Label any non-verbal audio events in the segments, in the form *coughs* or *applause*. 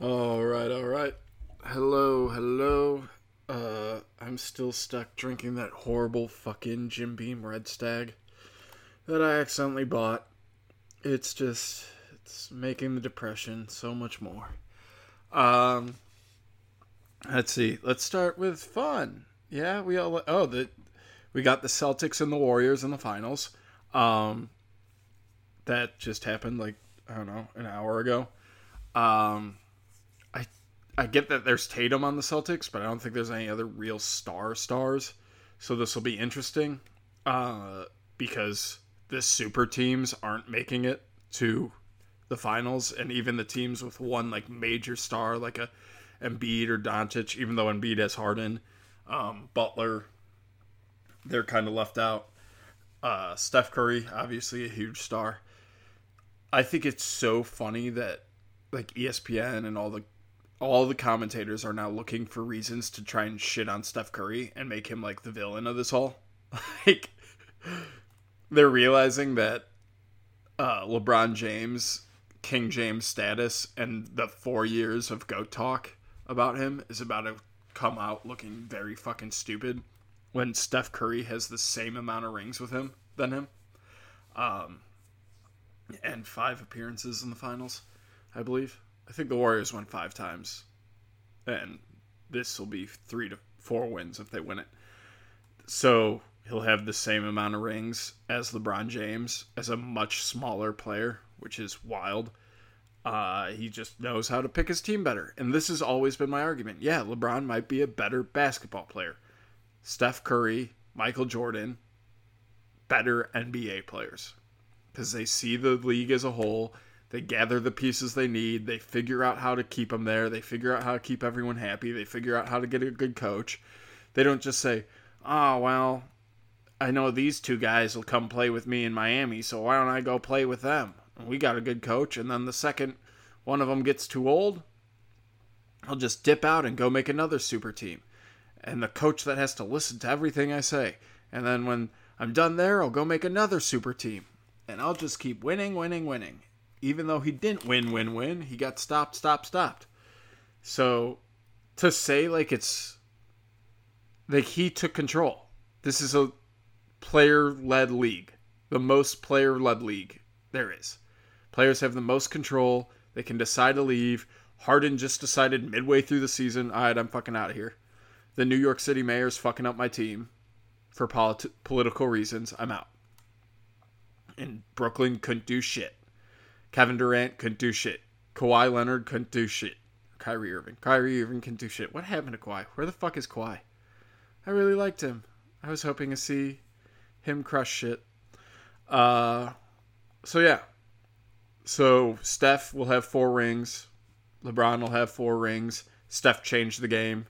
All right, all right. Hello, hello. Uh, I'm still stuck drinking that horrible fucking Jim Beam Red Stag that I accidentally bought. It's just, it's making the depression so much more. Um, let's see. Let's start with fun. Yeah, we all. Oh, the we got the Celtics and the Warriors in the finals. Um, that just happened like I don't know an hour ago. Um, I get that there's Tatum on the Celtics, but I don't think there's any other real star stars. So this will be interesting, uh, because the super teams aren't making it to the finals, and even the teams with one like major star like a Embiid or Doncic, even though Embiid has Harden, um, Butler, they're kind of left out. Uh, Steph Curry, obviously a huge star. I think it's so funny that like ESPN and all the all the commentators are now looking for reasons to try and shit on Steph Curry and make him like the villain of this all. *laughs* like they're realizing that uh, LeBron James, King James status, and the four years of goat talk about him is about to come out looking very fucking stupid when Steph Curry has the same amount of rings with him than him. Um, and five appearances in the finals, I believe. I think the Warriors won five times, and this will be three to four wins if they win it. So he'll have the same amount of rings as LeBron James as a much smaller player, which is wild. Uh, he just knows how to pick his team better. And this has always been my argument. Yeah, LeBron might be a better basketball player. Steph Curry, Michael Jordan, better NBA players because they see the league as a whole. They gather the pieces they need. They figure out how to keep them there. They figure out how to keep everyone happy. They figure out how to get a good coach. They don't just say, oh, well, I know these two guys will come play with me in Miami, so why don't I go play with them? We got a good coach. And then the second one of them gets too old, I'll just dip out and go make another super team. And the coach that has to listen to everything I say. And then when I'm done there, I'll go make another super team and I'll just keep winning, winning, winning. Even though he didn't win, win, win, he got stopped, stopped, stopped. So to say like it's like he took control. This is a player led league, the most player led league there is. Players have the most control. They can decide to leave. Harden just decided midway through the season, all right, I'm fucking out of here. The New York City mayor's fucking up my team for polit- political reasons. I'm out and Brooklyn couldn't do shit. Kevin Durant couldn't do shit. Kawhi Leonard couldn't do shit. Kyrie Irving. Kyrie Irving couldn't do shit. What happened to Kawhi? Where the fuck is Kawhi? I really liked him. I was hoping to see him crush shit. Uh, so yeah. So Steph will have four rings. LeBron will have four rings. Steph changed the game.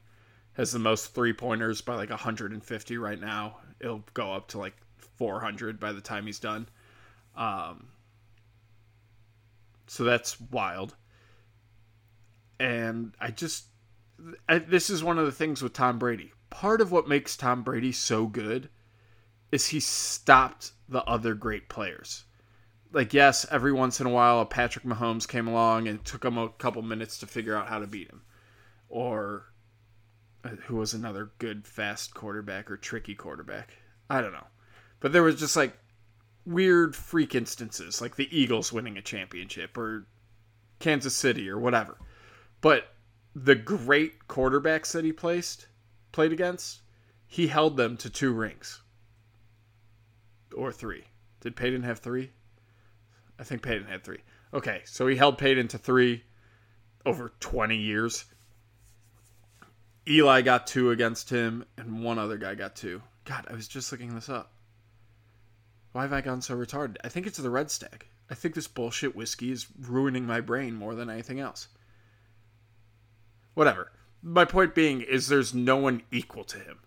Has the most three pointers by like 150 right now. It'll go up to like 400 by the time he's done. Um, so that's wild. And I just, I, this is one of the things with Tom Brady. Part of what makes Tom Brady so good is he stopped the other great players. Like, yes, every once in a while, a Patrick Mahomes came along and took him a couple minutes to figure out how to beat him. Or uh, who was another good, fast quarterback or tricky quarterback? I don't know. But there was just like weird freak instances, like the Eagles winning a championship or Kansas City or whatever. But the great quarterbacks that he placed played against, he held them to two rings. Or three. Did Peyton have three? I think Peyton had three. Okay, so he held Peyton to three over 20 years. Eli got two against him, and one other guy got two. God, I was just looking this up. Why have I gone so retarded? I think it's the red stag. I think this bullshit whiskey is ruining my brain more than anything else. Whatever. My point being is there's no one equal to him.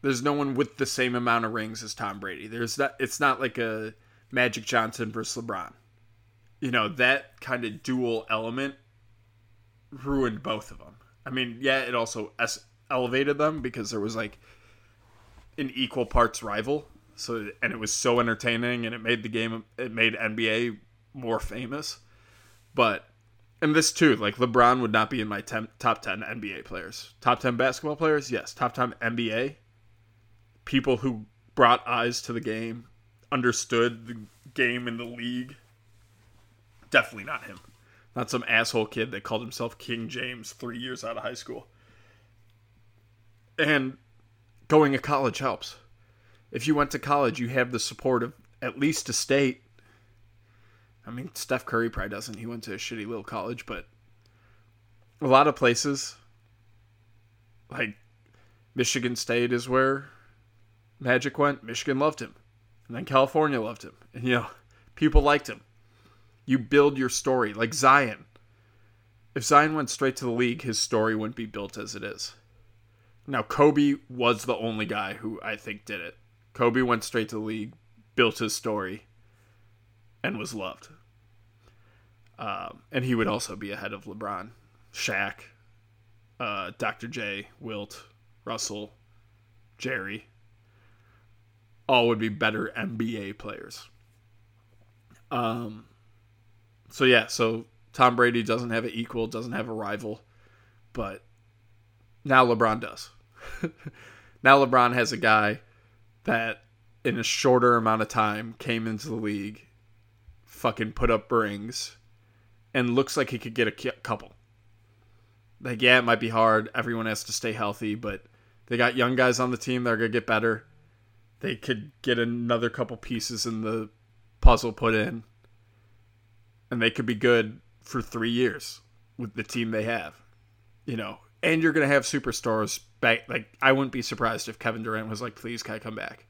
There's no one with the same amount of rings as Tom Brady. There's that it's not like a Magic Johnson versus LeBron. You know, that kind of dual element ruined both of them. I mean, yeah, it also elevated them because there was like an equal parts rival so and it was so entertaining and it made the game it made NBA more famous. But and this too, like LeBron would not be in my ten, top 10 NBA players. Top 10 basketball players? Yes. Top 10 NBA? People who brought eyes to the game, understood the game in the league. Definitely not him. Not some asshole kid that called himself King James three years out of high school. And going to college helps. If you went to college, you have the support of at least a state I mean, Steph Curry probably doesn't. He went to a shitty little college, but a lot of places, like Michigan State, is where Magic went. Michigan loved him, and then California loved him, and you know, people liked him. You build your story like Zion. If Zion went straight to the league, his story wouldn't be built as it is. Now, Kobe was the only guy who I think did it. Kobe went straight to the league, built his story, and was loved. Um, and he would also be ahead of LeBron, Shaq, uh, Dr. J, Wilt, Russell, Jerry. All would be better NBA players. Um, so yeah, so Tom Brady doesn't have an equal, doesn't have a rival, but now LeBron does. *laughs* now LeBron has a guy that in a shorter amount of time came into the league fucking put up rings and looks like he could get a couple. Like, yeah, it might be hard. Everyone has to stay healthy, but they got young guys on the team that are going to get better. They could get another couple pieces in the puzzle put in, and they could be good for three years with the team they have. You know, and you're going to have superstars back. Like, I wouldn't be surprised if Kevin Durant was like, please, can I come back?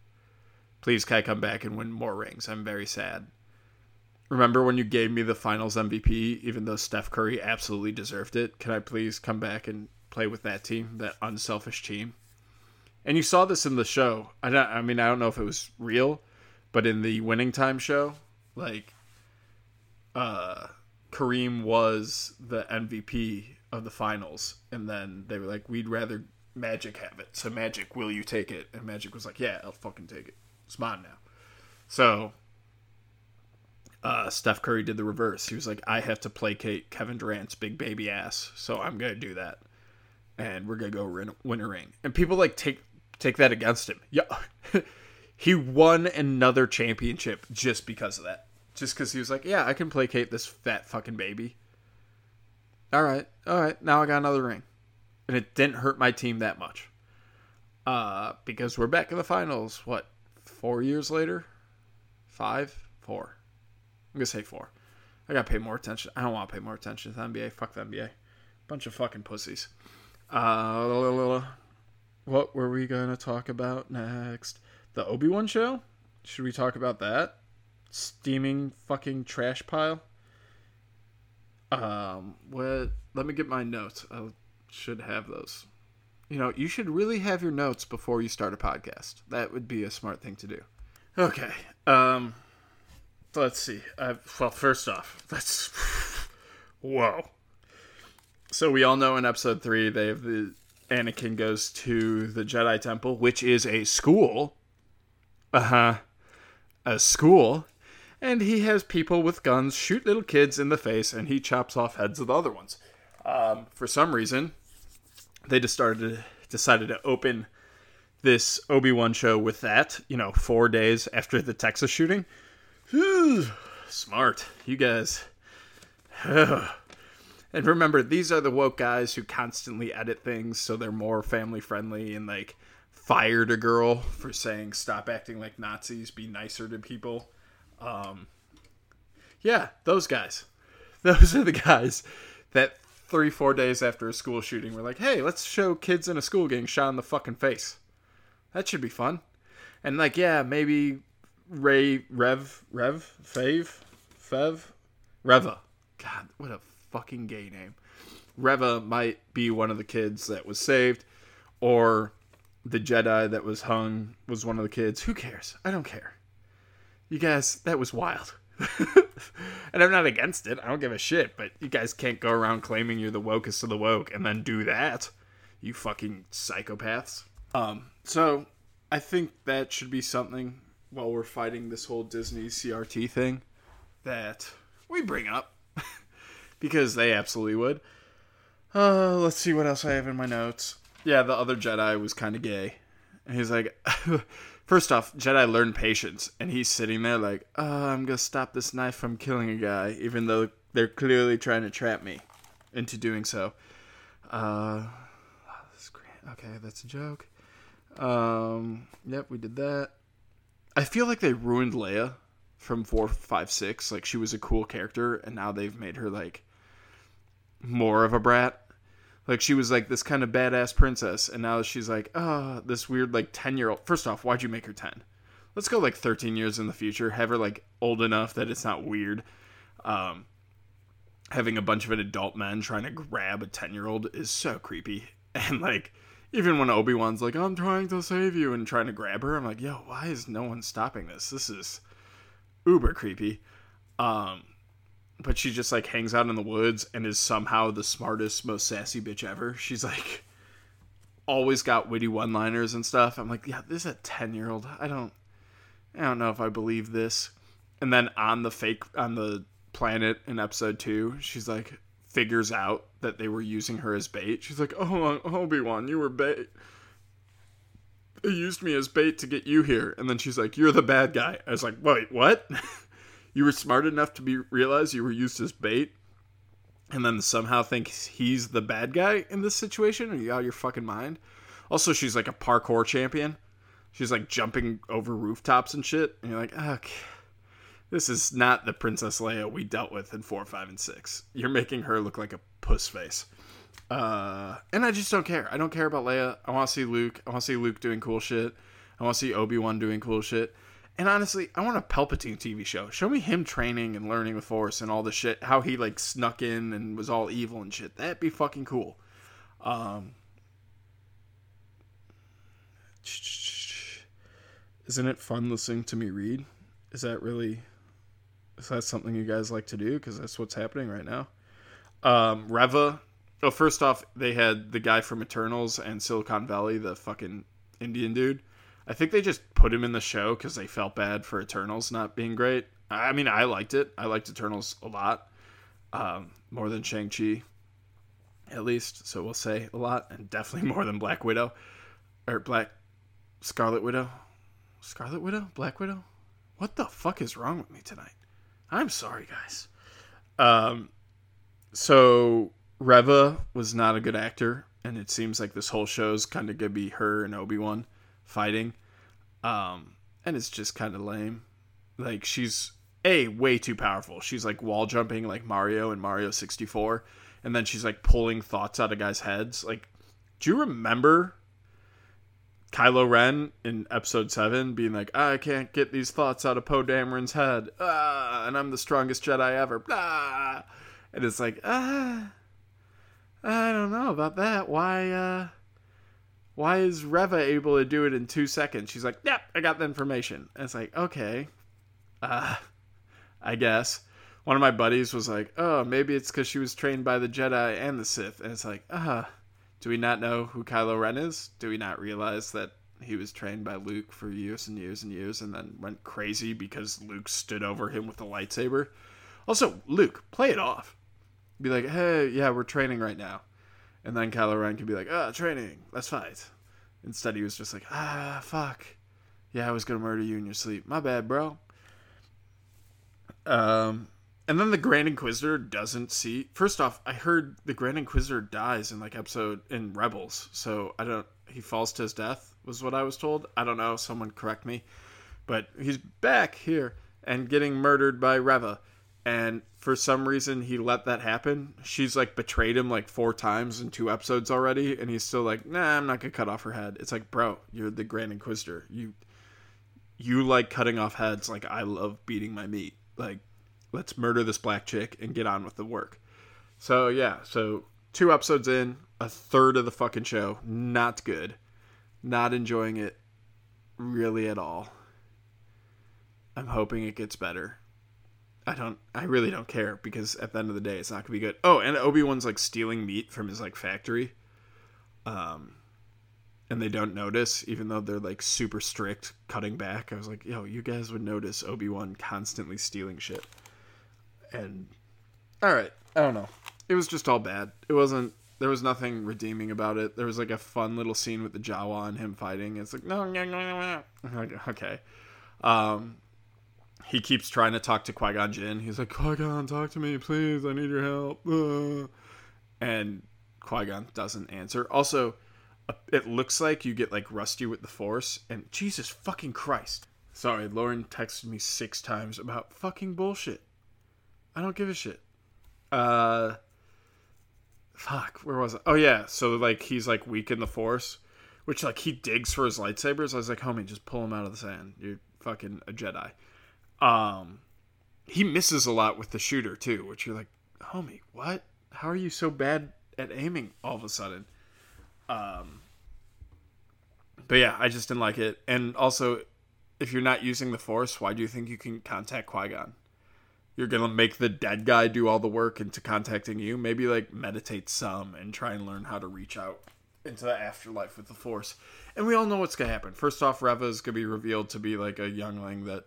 Please, can I come back and win more rings? I'm very sad. Remember when you gave me the finals MVP, even though Steph Curry absolutely deserved it? Can I please come back and play with that team, that unselfish team? And you saw this in the show. I, don't, I mean, I don't know if it was real, but in the winning time show, like, uh, Kareem was the MVP of the finals, and then they were like, "We'd rather Magic have it." So Magic, will you take it? And Magic was like, "Yeah, I'll fucking take it. It's mine now." So uh, Steph Curry did the reverse. He was like, I have to placate Kevin Durant's big baby ass, so I'm gonna do that, and we're gonna go win a ring. And people like take take that against him. Yeah, *laughs* he won another championship just because of that. Just because he was like, yeah, I can placate this fat fucking baby. All right, all right, now I got another ring, and it didn't hurt my team that much. Uh, because we're back in the finals. What, four years later? Five, four I'm gonna say four. I gotta pay more attention. I don't want to pay more attention to the NBA. Fuck the NBA. Bunch of fucking pussies. Uh, what were we gonna talk about next? The Obi Wan show? Should we talk about that? Steaming fucking trash pile. Um, what? Let me get my notes. I should have those. You know, you should really have your notes before you start a podcast. That would be a smart thing to do. Okay. Um let's see. Uh, well, first off, that's *sighs* whoa. So we all know in episode three they have the Anakin goes to the Jedi Temple, which is a school. Uh huh. A school. And he has people with guns shoot little kids in the face, and he chops off heads of the other ones. Um, for some reason, they just started decided to open this Obi Wan show with that. You know, four days after the Texas shooting Smart. You guys. *sighs* and remember, these are the woke guys who constantly edit things so they're more family friendly and like fired a girl for saying stop acting like Nazis, be nicer to people. Um, yeah, those guys. *laughs* Those are the guys that three, four days after a school shooting were like, hey, let's show kids in a school getting shot in the fucking face. That should be fun. And like, yeah, maybe Ray Rev Rev Fave Fev Reva. God, what a fucking gay name. Reva might be one of the kids that was saved, or the Jedi that was hung was one of the kids. Who cares? I don't care. You guys, that was wild. *laughs* and I'm not against it. I don't give a shit. But you guys can't go around claiming you're the wokest of the woke and then do that. You fucking psychopaths. Um, so I think that should be something while we're fighting this whole Disney CRT thing that we bring up *laughs* because they absolutely would. Uh, let's see what else I have in my notes. Yeah, the other Jedi was kind of gay. And he's like, *laughs* first off, Jedi learn patience, and he's sitting there like, oh, I'm gonna stop this knife from killing a guy, even though they're clearly trying to trap me into doing so. Uh, okay, that's a joke. Um, yep, we did that. I feel like they ruined Leia from four, five, six. Like she was a cool character, and now they've made her like more of a brat. Like she was like this kind of badass princess, and now she's like, ah, oh, this weird like ten year old. First off, why'd you make her ten? Let's go like thirteen years in the future. Have her like old enough that it's not weird. Um, having a bunch of adult men trying to grab a ten year old is so creepy, *laughs* and like even when Obi Wan's like, I'm trying to save you and trying to grab her, I'm like, yo, why is no one stopping this? This is uber creepy. Um, but she just like hangs out in the woods and is somehow the smartest, most sassy bitch ever. She's like always got witty one liners and stuff. I'm like, yeah, this is a ten year old. I don't I don't know if I believe this. And then on the fake on the planet in episode two, she's like figures out that they were using her as bait. She's like, Oh uh, Obi Wan, you were bait. They used me as bait to get you here. And then she's like, You're the bad guy. I was like, Wait, what? *laughs* you were smart enough to be realize you were used as bait and then somehow think he's the bad guy in this situation are you out of your fucking mind? Also she's like a parkour champion. She's like jumping over rooftops and shit and you're like okay this is not the princess leia we dealt with in 4 5 and 6 you're making her look like a puss face. Uh, and i just don't care. I don't care about leia. I want to see luke. I want to see luke doing cool shit. I want to see obi-wan doing cool shit and honestly, I want a Palpatine TV show. Show me him training and learning the Force and all the shit. How he like snuck in and was all evil and shit. That'd be fucking cool. Um, isn't it fun listening to me read? Is that really? Is that something you guys like to do? Because that's what's happening right now. Um, Reva. Oh, first off, they had the guy from Eternals and Silicon Valley, the fucking Indian dude I think they just put him in the show because they felt bad for Eternals not being great. I mean, I liked it. I liked Eternals a lot, um, more than Shang Chi, at least. So we'll say a lot, and definitely *laughs* more than Black Widow or Black Scarlet Widow, Scarlet Widow, Black Widow. What the fuck is wrong with me tonight? I'm sorry, guys. Um, so Reva was not a good actor, and it seems like this whole show's kind of gonna be her and Obi Wan fighting. Um, and it's just kind of lame. Like she's a way too powerful. She's like wall jumping like Mario in Mario 64 and then she's like pulling thoughts out of guys' heads. Like do you remember Kylo Ren in episode 7 being like, I can't get these thoughts out of Poe Dameron's head. Ah, and I'm the strongest Jedi ever. Blah. And it's like, ah, I don't know about that. Why, uh, why is Reva able to do it in two seconds? She's like, yep, I got the information. And it's like, okay, uh, I guess. One of my buddies was like, oh, maybe it's because she was trained by the Jedi and the Sith. And it's like, uh, do we not know who Kylo Ren is? Do we not realize that he was trained by Luke for years and years and years and then went crazy because Luke stood over him with a lightsaber? Also, Luke, play it off. Be like, hey, yeah, we're training right now. And then Kylo Ren could be like, ah, training, let's fight. Instead, he was just like, ah, fuck. Yeah, I was gonna murder you in your sleep. My bad, bro. Um, and then the Grand Inquisitor doesn't see. First off, I heard the Grand Inquisitor dies in like episode in Rebels, so I don't. He falls to his death was what I was told. I don't know. Someone correct me, but he's back here and getting murdered by Reva and for some reason he let that happen. She's like betrayed him like four times in two episodes already, and he's still like, "Nah, I'm not gonna cut off her head." It's like, bro, you're the Grand Inquisitor. You you like cutting off heads like I love beating my meat. Like, let's murder this black chick and get on with the work. So yeah, so two episodes in, a third of the fucking show, not good. Not enjoying it really at all. I'm hoping it gets better I don't. I really don't care because at the end of the day, it's not gonna be good. Oh, and Obi Wan's like stealing meat from his like factory, um, and they don't notice, even though they're like super strict cutting back. I was like, yo, you guys would notice Obi Wan constantly stealing shit, and all right. I don't know. It was just all bad. It wasn't. There was nothing redeeming about it. There was like a fun little scene with the Jawa and him fighting. It's like no. Okay. Um, he keeps trying to talk to Qui Gon Jinn. He's like, Qui Gon, talk to me, please. I need your help. And Qui Gon doesn't answer. Also, it looks like you get like rusty with the Force. And Jesus fucking Christ. Sorry, Lauren texted me six times about fucking bullshit. I don't give a shit. Uh, fuck, where was I? Oh yeah, so like he's like weak in the Force, which like he digs for his lightsabers. I was like, homie, just pull him out of the sand. You're fucking a Jedi. Um, he misses a lot with the shooter too, which you're like, homie, what? How are you so bad at aiming all of a sudden? Um, but yeah, I just didn't like it. And also, if you're not using the Force, why do you think you can contact Qui Gon? You're gonna make the dead guy do all the work into contacting you. Maybe like meditate some and try and learn how to reach out into the afterlife with the Force. And we all know what's gonna happen. First off, Reva is gonna be revealed to be like a youngling that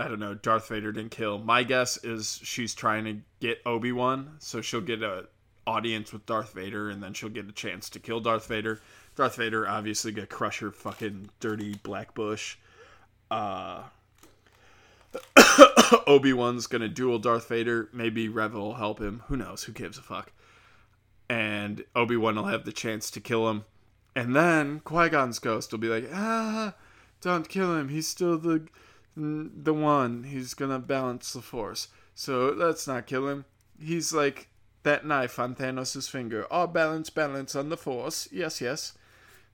I don't know, Darth Vader didn't kill. My guess is she's trying to get Obi Wan, so she'll get a audience with Darth Vader, and then she'll get a chance to kill Darth Vader. Darth Vader obviously gonna crush her fucking dirty black bush. Uh, *coughs* Obi Wan's gonna duel Darth Vader. Maybe Reva will help him. Who knows? Who gives a fuck? And Obi Wan will have the chance to kill him, and then Qui Gon's ghost will be like, ah, don't kill him. He's still the the one who's gonna balance the force. So let's not kill him. He's like that knife on Thanos' finger. All balance, balance on the force. Yes, yes.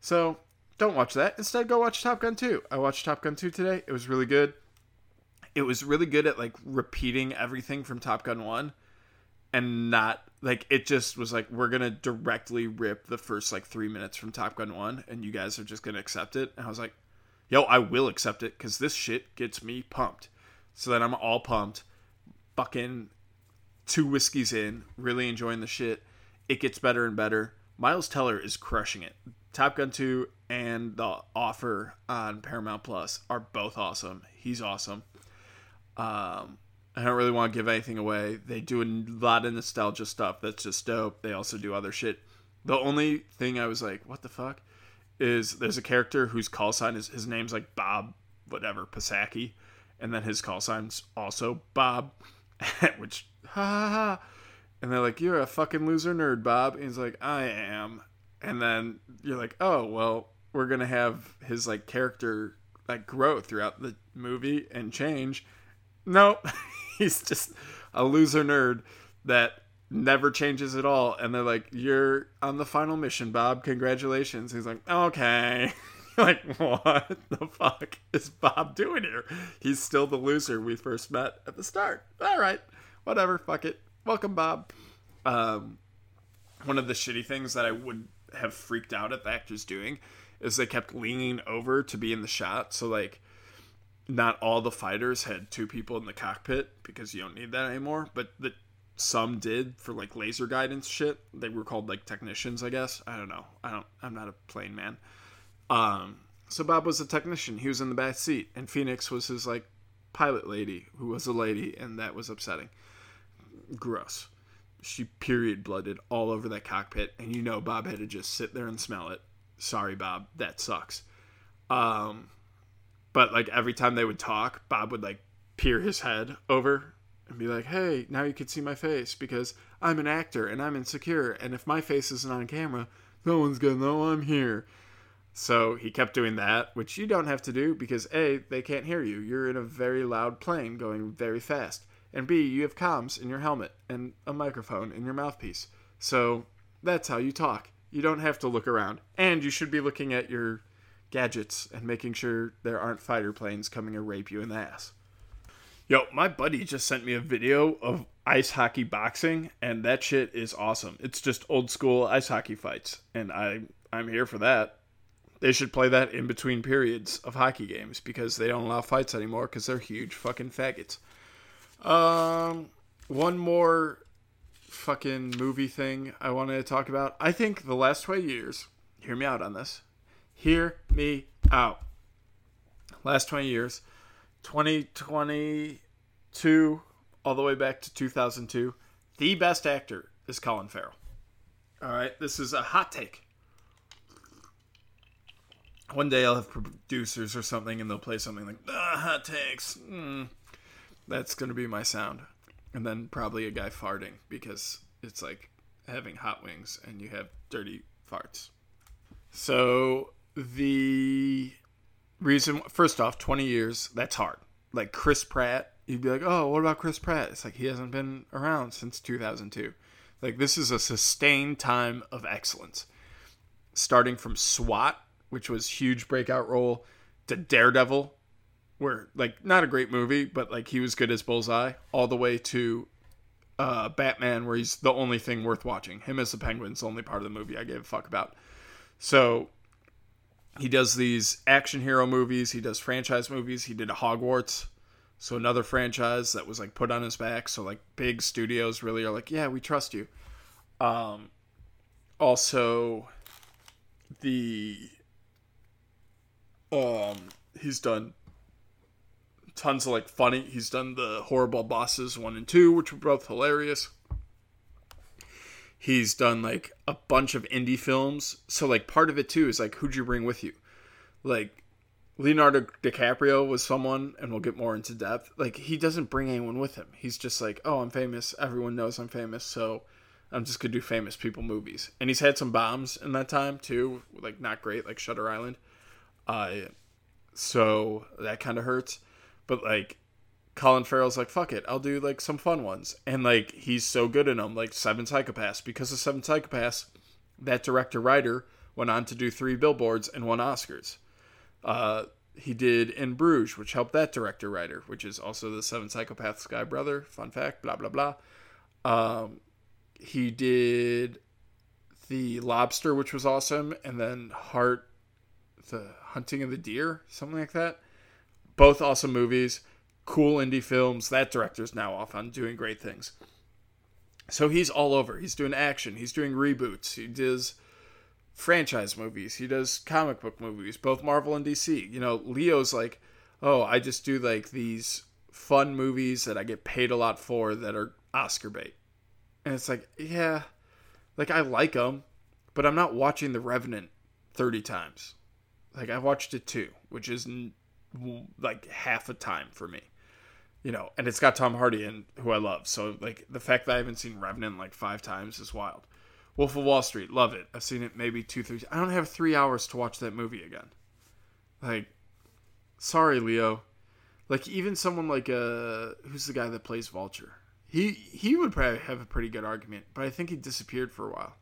So don't watch that. Instead, go watch Top Gun 2. I watched Top Gun 2 today. It was really good. It was really good at like repeating everything from Top Gun 1 and not like it just was like we're gonna directly rip the first like three minutes from Top Gun 1 and you guys are just gonna accept it. And I was like, yo, I will accept it because this shit gets me pumped. So then I'm all pumped, fucking two whiskeys in, really enjoying the shit. It gets better and better. Miles Teller is crushing it. Top Gun 2 and The Offer on Paramount Plus are both awesome. He's awesome. Um, I don't really want to give anything away. They do a lot of nostalgia stuff that's just dope. They also do other shit. The only thing I was like, what the fuck? Is there's a character whose call sign is his name's like Bob whatever Pasaki, and then his call sign's also Bob, *laughs* which ha ha. And they're like you're a fucking loser nerd Bob, and he's like I am, and then you're like oh well we're gonna have his like character like grow throughout the movie and change. Nope, *laughs* he's just a loser nerd that never changes at all. And they're like, You're on the final mission, Bob. Congratulations. He's like, Okay. *laughs* like, what the fuck is Bob doing here? He's still the loser we first met at the start. All right. Whatever. Fuck it. Welcome, Bob. Um, one of the shitty things that I would have freaked out at the actors doing is they kept leaning over to be in the shot. So, like, not all the fighters had two people in the cockpit because you don't need that anymore. But the some did for like laser guidance shit. They were called like technicians, I guess. I don't know. I don't. I'm not a plane man. Um. So Bob was a technician. He was in the back seat, and Phoenix was his like pilot lady, who was a lady, and that was upsetting. Gross. She period blooded all over that cockpit, and you know Bob had to just sit there and smell it. Sorry, Bob. That sucks. Um. But like every time they would talk, Bob would like peer his head over and be like, hey, now you can see my face because I'm an actor and I'm insecure. And if my face isn't on camera, no one's going to know I'm here. So he kept doing that, which you don't have to do because A, they can't hear you. You're in a very loud plane going very fast. And B, you have comms in your helmet and a microphone in your mouthpiece. So that's how you talk. You don't have to look around. And you should be looking at your gadgets and making sure there aren't fighter planes coming to rape you in the ass. Yo, my buddy just sent me a video of ice hockey boxing, and that shit is awesome. It's just old school ice hockey fights, and I I'm here for that. They should play that in between periods of hockey games because they don't allow fights anymore because they're huge fucking faggots. Um, one more fucking movie thing I wanted to talk about. I think the last 20 years, hear me out on this. Hear me out. Last 20 years 2022 all the way back to 2002, the best actor is Colin Farrell. All right, this is a hot take. One day I'll have producers or something, and they'll play something like ah, "hot takes." Mm. That's gonna be my sound, and then probably a guy farting because it's like having hot wings and you have dirty farts. So the reason, first off, 20 years, that's hard. Like Chris Pratt, you'd be like, oh, what about Chris Pratt? It's like he hasn't been around since 2002. Like this is a sustained time of excellence. Starting from SWAT, which was huge breakout role, to Daredevil, where like not a great movie, but like he was good as Bullseye, all the way to uh, Batman, where he's the only thing worth watching. Him as the Penguin's the only part of the movie I gave a fuck about. So he does these action hero movies. He does franchise movies. He did Hogwarts, so another franchise that was like put on his back. So like big studios really are like, yeah, we trust you. Um, also, the um, he's done tons of like funny. He's done the horrible bosses one and two, which were both hilarious. He's done like a bunch of indie films. So like part of it too is like who'd you bring with you? Like Leonardo DiCaprio was someone, and we'll get more into depth. Like he doesn't bring anyone with him. He's just like, oh, I'm famous. Everyone knows I'm famous, so I'm just gonna do famous people movies. And he's had some bombs in that time too, like not great, like Shutter Island. Uh, so that kind of hurts. But like Colin Farrell's like, fuck it, I'll do like some fun ones. And like he's so good in them, like Seven Psychopaths. Because of Seven Psychopaths, that director writer went on to do three billboards and won Oscars. Uh, he did In Bruges, which helped that director writer, which is also the Seven Psychopaths guy brother. Fun fact, blah blah blah. Um, he did the Lobster, which was awesome, and then Heart, the Hunting of the Deer, something like that both awesome movies, cool indie films. That director's now off on doing great things. So he's all over. He's doing action. He's doing reboots. He does franchise movies. He does comic book movies, both Marvel and DC. You know, Leo's like, oh, I just do like these fun movies that I get paid a lot for that are Oscar bait. And it's like, yeah, like I like them, but I'm not watching The Revenant 30 times. Like I've watched it too, which is like half a time for me. You know, and it's got Tom Hardy in who I love. So like the fact that I haven't seen Revenant like five times is wild. Wolf of Wall Street, love it. I've seen it maybe two, three. I don't have three hours to watch that movie again. Like, sorry, Leo. Like even someone like uh, who's the guy that plays Vulture? He he would probably have a pretty good argument, but I think he disappeared for a while.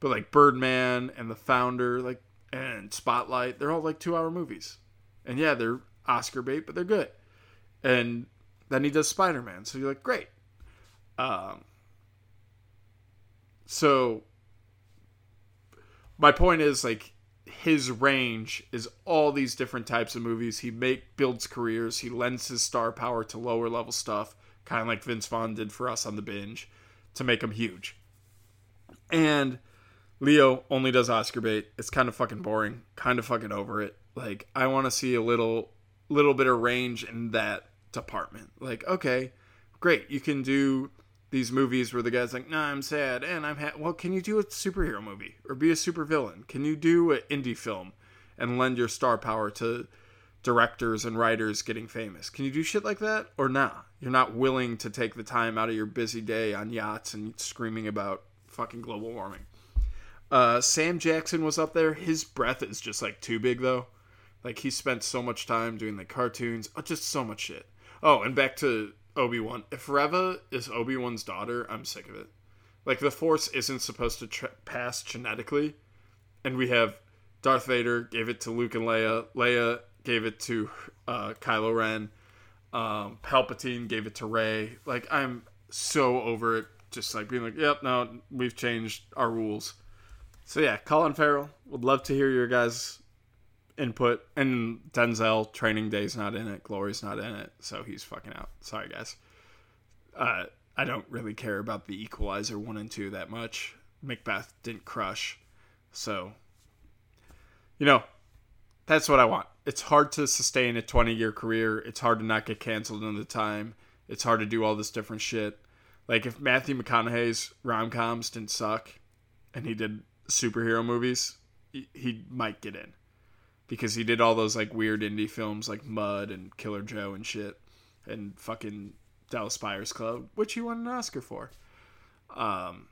But like Birdman and The Founder, like and Spotlight, they're all like two hour movies. And yeah, they're Oscar bait, but they're good. And then he does Spider Man. So you're like, great. Um, so my point is like his range is all these different types of movies. He make builds careers. He lends his star power to lower level stuff, kind of like Vince Vaughn did for us on the binge, to make him huge. And Leo only does Oscar bait. It's kind of fucking boring. Kind of fucking over it. Like I want to see a little little bit of range in that department. Like okay, great, you can do these movies where the guy's like, "Nah, I'm sad and I'm ha-. well." Can you do a superhero movie or be a supervillain? Can you do an indie film and lend your star power to directors and writers getting famous? Can you do shit like that or nah? You're not willing to take the time out of your busy day on yachts and screaming about fucking global warming. Uh, Sam Jackson was up there. His breath is just like too big though. Like he spent so much time doing the cartoons, oh, just so much shit. Oh, and back to Obi Wan. If Reva is Obi Wan's daughter, I'm sick of it. Like the Force isn't supposed to tra- pass genetically, and we have Darth Vader gave it to Luke and Leia. Leia gave it to uh, Kylo Ren. Um, Palpatine gave it to Rey. Like I'm so over it. Just like being like, yep, no, we've changed our rules. So yeah, Colin Farrell would love to hear your guys' input. And Denzel training day's not in it. Glory's not in it, so he's fucking out. Sorry, guys. Uh, I don't really care about the Equalizer one and two that much. Macbeth didn't crush, so you know that's what I want. It's hard to sustain a 20 year career. It's hard to not get canceled in the time. It's hard to do all this different shit. Like if Matthew McConaughey's rom coms didn't suck, and he did superhero movies, he, he might get in because he did all those like weird indie films like Mud and Killer Joe and shit, and fucking Dallas Buyers Club, which he won an Oscar for. Um,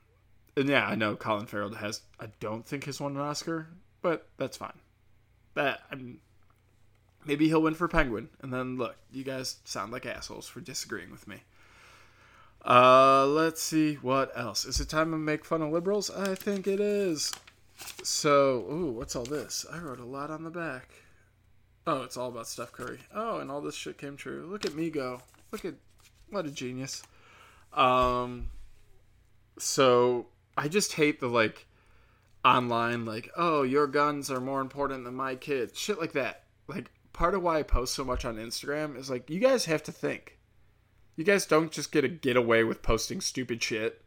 and yeah, I know Colin Farrell has. I don't think has won an Oscar, but that's fine. That I'm. Maybe he'll win for Penguin, and then look, you guys sound like assholes for disagreeing with me. Uh, let's see what else. Is it time to make fun of liberals? I think it is. So, ooh, what's all this? I wrote a lot on the back. Oh, it's all about Steph Curry. Oh, and all this shit came true. Look at me go. Look at what a genius. Um, so I just hate the like online like, oh, your guns are more important than my kids. Shit like that. Like part of why I post so much on Instagram is like you guys have to think. You guys don't just get a get away with posting stupid shit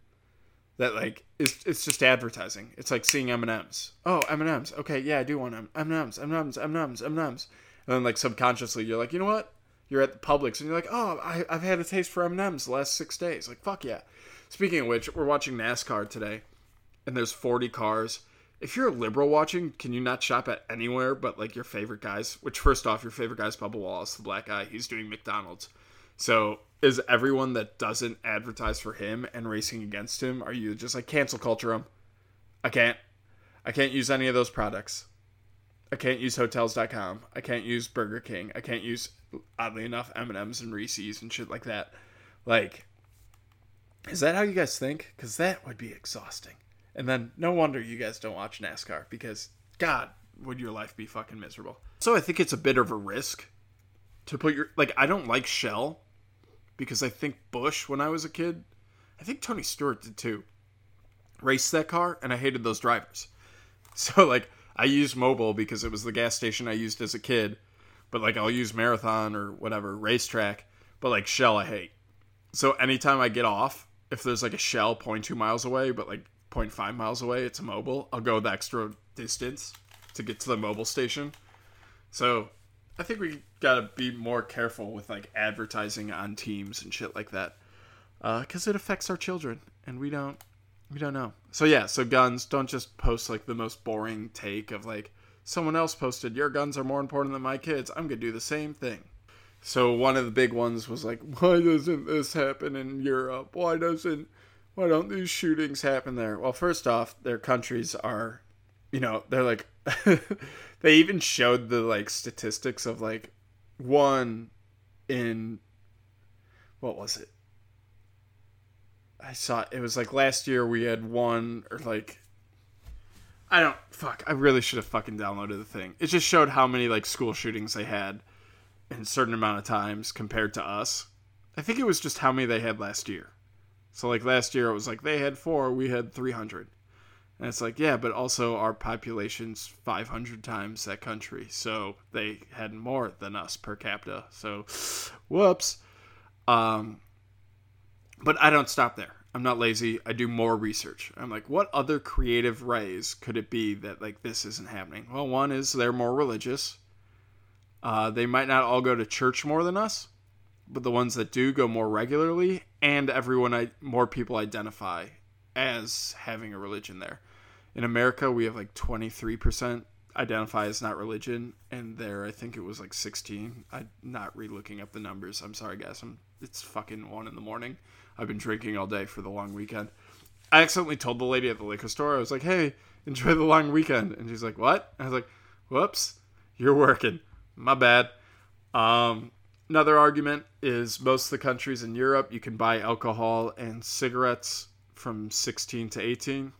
that like is it's just advertising. It's like seeing M and M's. Oh, M and M's. Okay, yeah, I do want M and M's. M and M's. M and M's. M and M's. And then like subconsciously, you're like, you know what? You're at the Publix and you're like, oh, I, I've had a taste for M and M's the last six days. Like, fuck yeah. Speaking of which, we're watching NASCAR today, and there's 40 cars. If you're a liberal watching, can you not shop at anywhere but like your favorite guys? Which first off, your favorite guy's Bubba Wallace, the black guy. He's doing McDonald's. So is everyone that doesn't advertise for him and racing against him, are you just like cancel culture him? I can't. I can't use any of those products. I can't use hotels.com. I can't use Burger King. I can't use oddly enough M&Ms and Reese's and shit like that. Like is that how you guys think? Cuz that would be exhausting. And then no wonder you guys don't watch NASCAR because god, would your life be fucking miserable. So I think it's a bit of a risk to put your like I don't like Shell because I think Busch, when I was a kid, I think Tony Stewart did too. Raced that car and I hated those drivers. *laughs* So like I used Mobil because it was the gas station I used as a kid, but like I'll use Marathon or whatever racetrack, but like Shell I hate. So anytime I get off, if there's like a Shell 0.2 miles away, but like 0.5 miles away, it's a Mobil, I'll go the extra distance to get to the Mobil station. So I think we gotta be more careful with like advertising on teams and shit like that, because uh, it affects our children, and we don't we don't know. So yeah, so guns don't just post like the most boring take of like someone else posted your guns are more important than my kids. I'm gonna do the same thing. So one of the big ones was like, why doesn't this happen in Europe? Why doesn't why don't these shootings happen there? Well, first off, their countries are, you know, they're like *laughs* they even showed the like statistics of like one in what was it? I saw it was like last year we had one or like I don't fuck. I really should have fucking downloaded the thing. It just showed how many like school shootings they had in a certain amount of times compared to us. I think it was just how many they had last year. So like last year it was like they had 4, we had 300. And it's like, yeah, but also our population's 500 times that country. So they had more than us per capita. So, whoops. Um, but I don't stop there. I'm not lazy. I do more research. I'm like, what other creative ways could it be that like this isn't happening? Well, one is they're more religious. Uh, they might not all go to church more than us, but the ones that do go more regularly, and everyone, I, more people identify as having a religion there. In America, we have like 23% identify as not religion, and there I think it was like 16. I'm not re-looking up the numbers. I'm sorry, guys. I'm it's fucking one in the morning. I've been drinking all day for the long weekend. I accidentally told the lady at the liquor store. I was like, "Hey, enjoy the long weekend," and she's like, "What?" I was like, "Whoops, you're working. My bad." Um, another argument is most of the countries in Europe you can buy alcohol and cigarettes from 16 to 18.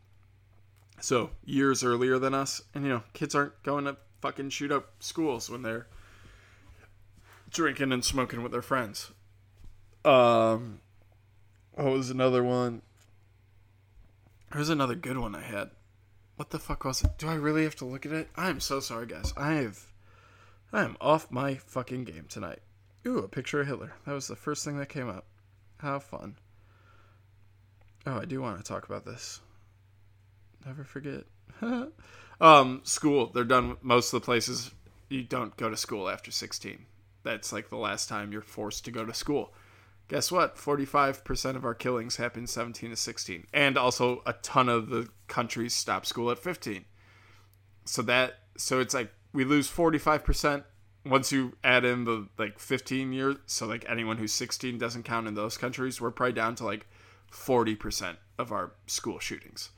So years earlier than us, and you know, kids aren't going to fucking shoot up schools when they're drinking and smoking with their friends. Um, what was another one? There's another good one I had. What the fuck was it? Do I really have to look at it? I am so sorry, guys. I have, I am off my fucking game tonight. Ooh, a picture of Hitler. That was the first thing that came up. How fun. Oh, I do want to talk about this. Never forget. *laughs* um, school. They're done. Most of the places you don't go to school after 16. That's like the last time you're forced to go to school. guess what? 45% of our killings happen 17 to 16. And also a ton of the countries stop school at 15. So that so it's like we lose 45% once you add in the like 15 years, so like anyone who's 16 doesn't count in those countries, we're probably down to like 40% of our school shootings.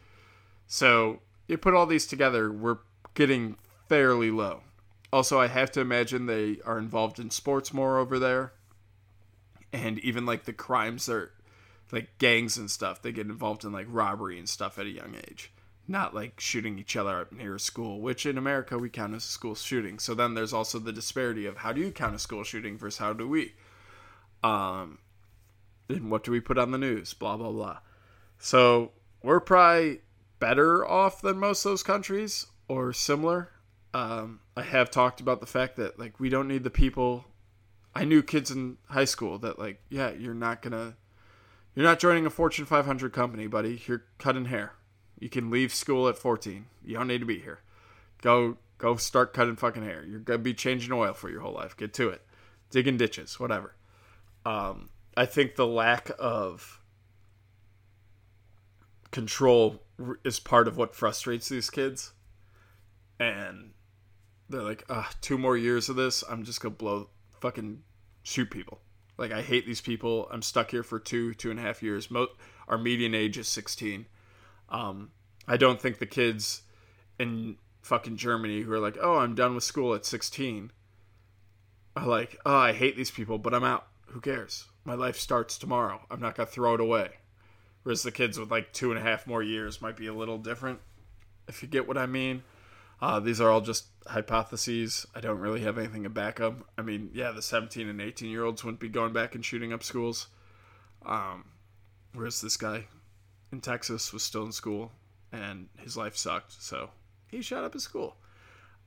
So you put all these together, we're getting fairly low. Also, I have to imagine they are involved in sports more over there. And even like the crimes are like gangs and stuff, they get involved in like robbery and stuff at a young age. Not like shooting each other up near a school, which in America we count as a school shooting. So then there's also the disparity of how do you count a school shooting versus how do we? Um, and what do we put on the news? Blah blah blah. So we're probably better off than most of those countries or similar. Um, I have talked about the fact that like we don't need the people. I knew kids in high school that like yeah you're not gonna you're not joining a Fortune 500 company, buddy. You're cutting hair. You can leave school at 14. You don't need to be here. Go go start cutting fucking hair. You're gonna be changing oil for your whole life. Get to it. Digging ditches, whatever. Um, I think the lack of control is part of what frustrates these kids. And they're like, ah, two more years of this, I'm just gonna blow fucking shoot people. Like I hate these people. I'm stuck here for two, two and a half years. Mo- our median age is 16. Um, I don't think the kids in fucking Germany who are like, oh, I'm done with school at 16 are like, oh, I hate these people, but I'm out. Who cares? My life starts tomorrow. I'm not gonna throw it away. Whereas the kids with like two and a half more years might be a little different, if you get what I mean. Uh, these are all just hypotheses. I don't really have anything to back up. I mean, yeah, the 17 and 18 year olds wouldn't be going back and shooting up schools. Um, whereas this guy in Texas was still in school and his life sucked, so he shot up his school.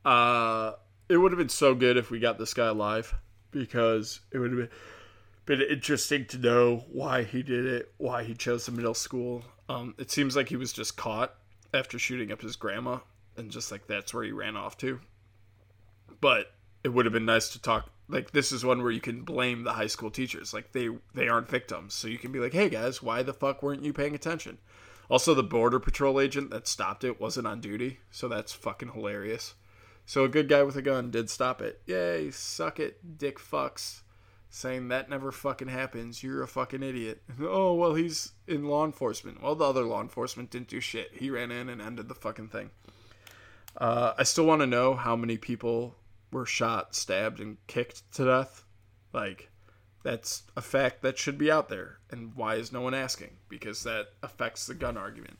Uh, it would have been so good if we got this guy alive because it would have been been interesting to know why he did it, why he chose the middle school. Um, it seems like he was just caught after shooting up his grandma, and just like that's where he ran off to. But it would have been nice to talk. Like this is one where you can blame the high school teachers. Like they they aren't victims, so you can be like, hey guys, why the fuck weren't you paying attention? Also, the border patrol agent that stopped it wasn't on duty, so that's fucking hilarious. So a good guy with a gun did stop it. Yay, suck it, dick fucks saying that never fucking happens. You're a fucking idiot. *laughs* Oh, well, he's in law enforcement. Well, the other law enforcement didn't do shit. He ran in and ended the fucking thing. Uh, I still want to know how many people were shot, stabbed, and kicked to death. Like, that's a fact that should be out there. And why is no one asking? Because that affects the gun argument.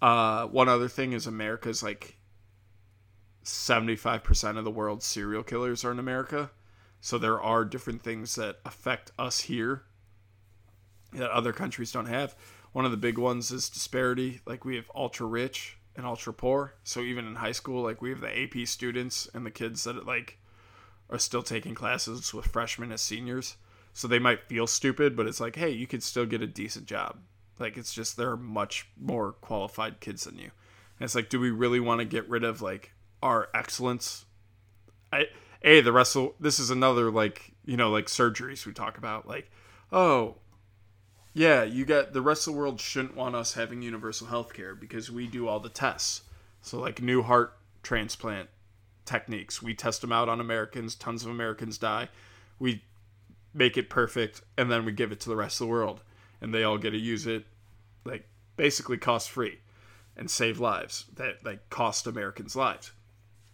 Uh, one other thing is America's like 75% of the world's serial killers are in America. So there are different things that affect us here that other countries don't have. One of the big ones is disparity. Like we have ultra rich and ultra poor. So even in high school, like we have the AP students and the kids that like are still taking classes with freshmen as seniors. So they might feel stupid, but it's like, hey, you could still get a decent job. Like it's just there are much more qualified kids than you. And it's like, do we really want to get rid of like our excellence? I a the rest of this is another like you know like surgeries we talk about like oh yeah you got the the world shouldn't want us having universal health care because we do all the tests. So like new heart transplant techniques. We test them out on americans tons of americans die. We make it perfect and then we give it to the rest of the world and they all get to use it like basically cost free and save lives that like cost americans lives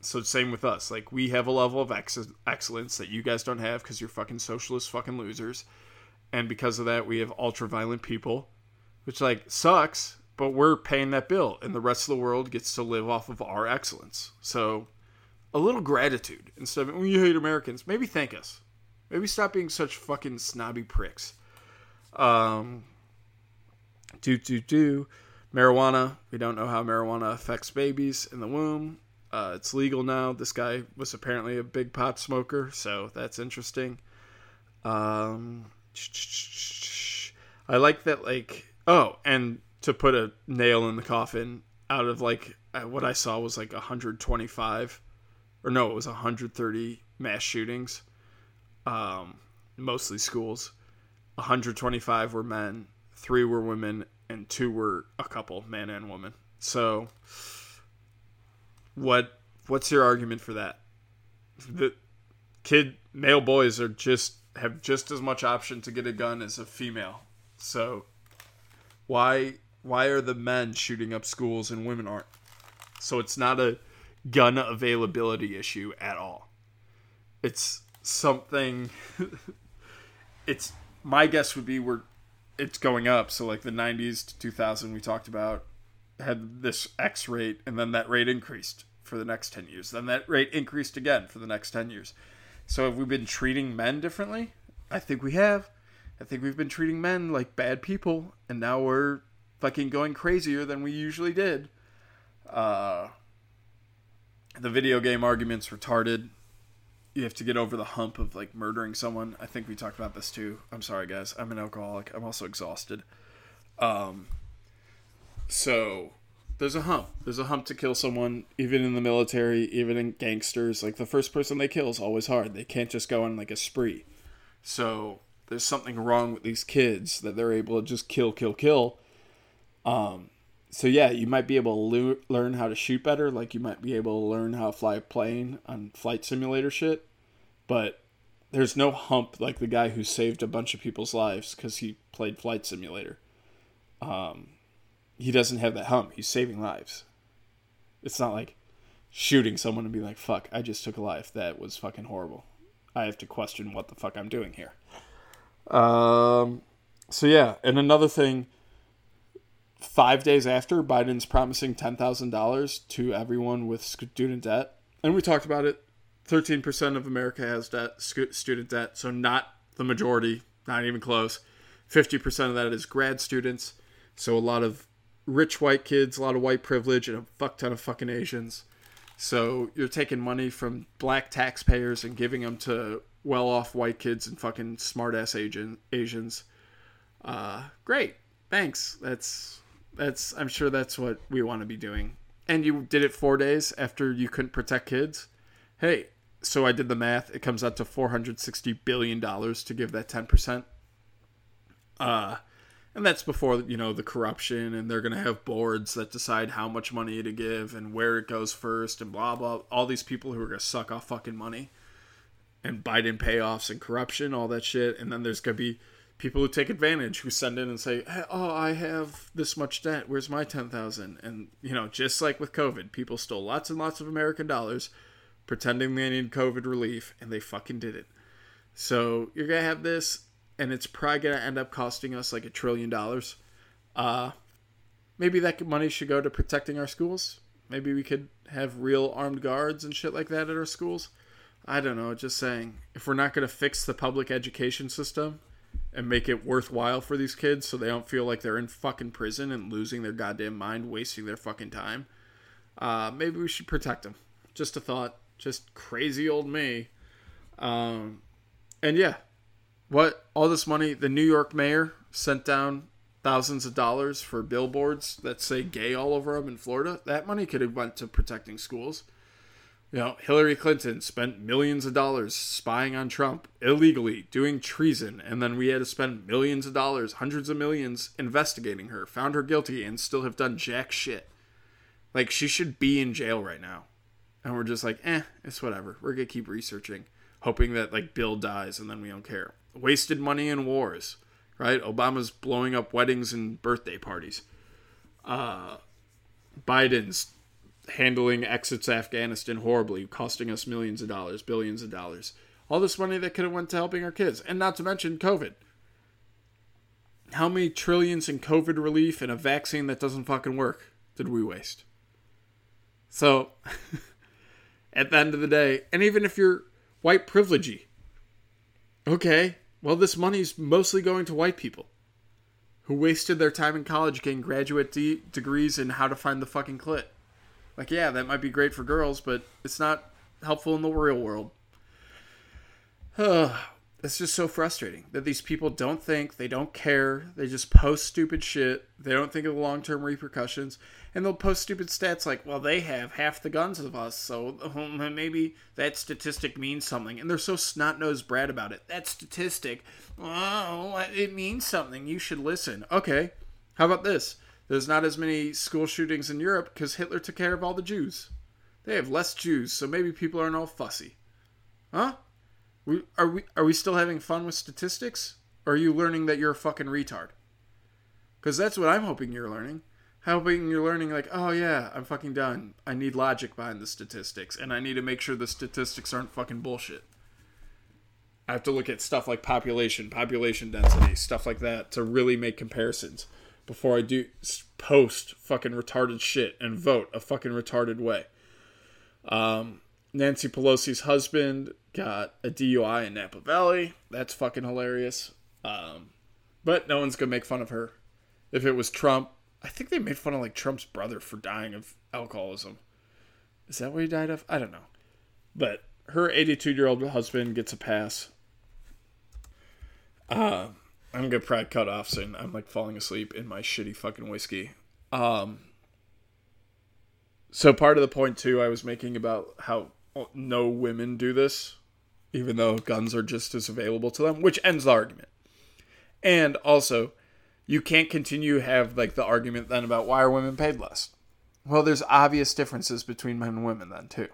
so same with us. Like we have a level of ex- excellence that you guys don't have because you're fucking socialist fucking losers, and because of that, we have ultra violent people, which like sucks. But we're paying that bill, and the rest of the world gets to live off of our excellence. So, a little gratitude instead of when you hate Americans, maybe thank us. Maybe stop being such fucking snobby pricks. Um, do do do. Marijuana. We don't know how marijuana affects babies in the womb. Uh, it's legal now. This guy was apparently a big pot smoker, so that's interesting. Um, I like that. Like, oh, and to put a nail in the coffin, out of like uh, what I saw was like 125, or no, it was 130 mass shootings, um, mostly schools. 125 were men, three were women, and two were a couple, man and woman. So, what what's your argument for that? The kid male boys are just have just as much option to get a gun as a female. So, why why are the men shooting up schools and women aren't? So it's not a gun availability issue at all. It's something *laughs* it's my guess would be we're it's going up. So like the 90s to 2000 we talked about had this X rate, and then that rate increased for the next 10 years. Then that rate increased again for the next 10 years. So have we been treating men differently? I think we have. I think we've been treating men like bad people, and now we're fucking going crazier than we usually did. Uh, the video game argument's retarded you have to get over the hump of like murdering someone. I think we talked about this too. I'm sorry, guys. I'm an alcoholic. I'm also exhausted. Um, so there's a hump. There's a hump to kill someone, even in the military, even in gangsters. Like the first person they kill is always hard. They can't just go on like a spree. So there's something wrong with these kids that they're able to just kill, kill, kill. Um, so yeah, you might be able to le- learn how to shoot better. Like you might be able to learn how to fly a plane on flight simulator shit. But there's no hump like the guy who saved a bunch of people's lives because he played flight simulator. Um, he doesn't have that hump. He's saving lives. It's not like shooting someone and be like, "Fuck, I just took a life. That was fucking horrible." I have to question what the fuck I'm doing here. Um, so yeah, and another thing five days after Biden's promising $10,000 to everyone with student debt, and we talked about it, 13% of America has debt, student debt, so not the majority, not even close. 50% of that is grad students, so a lot of rich white kids, a lot of white privilege, and a fuck ton of fucking Asians. So you're taking money from black taxpayers and giving them to well off white kids and fucking smart ass Asians. Uh, great. Thanks. That's that's I'm sure that's what we want to be doing. And you did it four days after you couldn't protect kids. Hey, so I did the math. It comes out to 460 billion dollars to give that 10 percent. Uh, and that's before you know the corruption, and they're gonna have boards that decide how much money to give and where it goes first, and blah blah. All these people who are gonna suck off fucking money, and Biden payoffs and corruption, all that shit. And then there's gonna be people who take advantage who send in and say hey, oh i have this much debt where's my 10000 and you know just like with covid people stole lots and lots of american dollars pretending they needed covid relief and they fucking did it so you're gonna have this and it's probably gonna end up costing us like a trillion dollars uh maybe that money should go to protecting our schools maybe we could have real armed guards and shit like that at our schools i don't know just saying if we're not gonna fix the public education system and make it worthwhile for these kids so they don't feel like they're in fucking prison and losing their goddamn mind, wasting their fucking time. Uh, maybe we should protect them. Just a thought. Just crazy old me. Um, and yeah, what all this money? The New York mayor sent down thousands of dollars for billboards that say "gay" all over them in Florida. That money could have went to protecting schools. You know, Hillary Clinton spent millions of dollars spying on Trump illegally, doing treason, and then we had to spend millions of dollars, hundreds of millions, investigating her, found her guilty, and still have done jack shit. Like, she should be in jail right now. And we're just like, eh, it's whatever. We're gonna keep researching, hoping that, like, Bill dies and then we don't care. Wasted money in wars, right? Obama's blowing up weddings and birthday parties. Uh, Biden's handling exits Afghanistan horribly, costing us millions of dollars, billions of dollars. All this money that could have went to helping our kids, and not to mention COVID. How many trillions in COVID relief and a vaccine that doesn't fucking work did we waste? So, *laughs* at the end of the day, and even if you're white privilegey, okay, well, this money's mostly going to white people who wasted their time in college getting graduate de- degrees in how to find the fucking clit. Like, yeah, that might be great for girls, but it's not helpful in the real world. *sighs* it's just so frustrating that these people don't think, they don't care, they just post stupid shit. They don't think of the long term repercussions, and they'll post stupid stats like, "Well, they have half the guns of us, so *laughs* maybe that statistic means something." And they're so snot nosed Brad about it. That statistic, oh, it means something. You should listen. Okay, how about this? There's not as many school shootings in Europe because Hitler took care of all the Jews. They have less Jews, so maybe people aren't all fussy. Huh? We, are we are we still having fun with statistics? Or are you learning that you're a fucking retard? Because that's what I'm hoping you're learning. Hoping you're learning, like, oh yeah, I'm fucking done. I need logic behind the statistics, and I need to make sure the statistics aren't fucking bullshit. I have to look at stuff like population, population density, stuff like that to really make comparisons before I do post fucking retarded shit and vote a fucking retarded way. Um, Nancy Pelosi's husband got a DUI in Napa Valley. That's fucking hilarious. Um, but no one's gonna make fun of her. If it was Trump, I think they made fun of like Trump's brother for dying of alcoholism. Is that what he died of? I don't know. But her 82 year old husband gets a pass. Uh, I'm gonna probably cut off soon. I'm like falling asleep in my shitty fucking whiskey. Um, so part of the point too I was making about how no women do this, even though guns are just as available to them, which ends the argument. And also, you can't continue have like the argument then about why are women paid less. Well, there's obvious differences between men and women then too.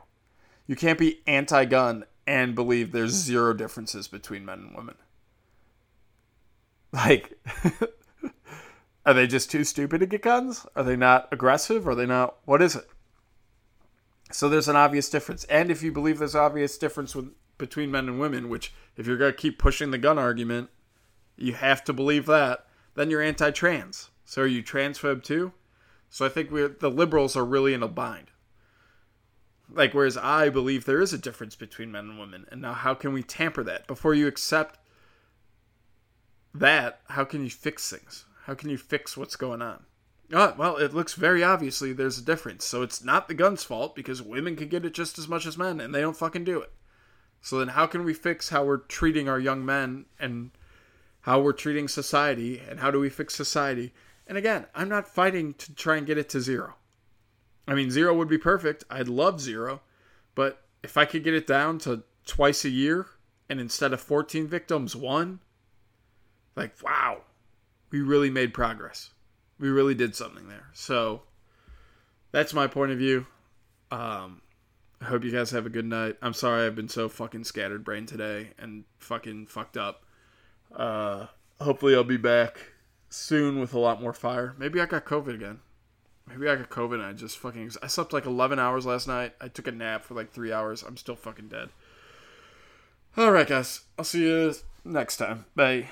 You can't be anti-gun and believe there's zero differences between men and women. Like, *laughs* are they just too stupid to get guns? Are they not aggressive? Are they not? What is it? So there's an obvious difference. And if you believe there's obvious difference with, between men and women, which if you're going to keep pushing the gun argument, you have to believe that, then you're anti-trans. So are you transphobe too? So I think we the liberals are really in a bind. Like whereas I believe there is a difference between men and women, and now how can we tamper that before you accept that? How can you fix things? How can you fix what's going on? Oh, well, it looks very obviously there's a difference. So it's not the gun's fault because women can get it just as much as men and they don't fucking do it. So then how can we fix how we're treating our young men and how we're treating society and how do we fix society? And again, I'm not fighting to try and get it to zero. I mean, zero would be perfect. I'd love zero. But if I could get it down to twice a year and instead of 14 victims, one, like, wow, we really made progress we really did something there. So that's my point of view. Um, I hope you guys have a good night. I'm sorry I've been so fucking scattered brain today and fucking fucked up. Uh, hopefully I'll be back soon with a lot more fire. Maybe I got COVID again. Maybe I got COVID and I just fucking. I slept like 11 hours last night. I took a nap for like three hours. I'm still fucking dead. Alright, guys. I'll see you next time. Bye.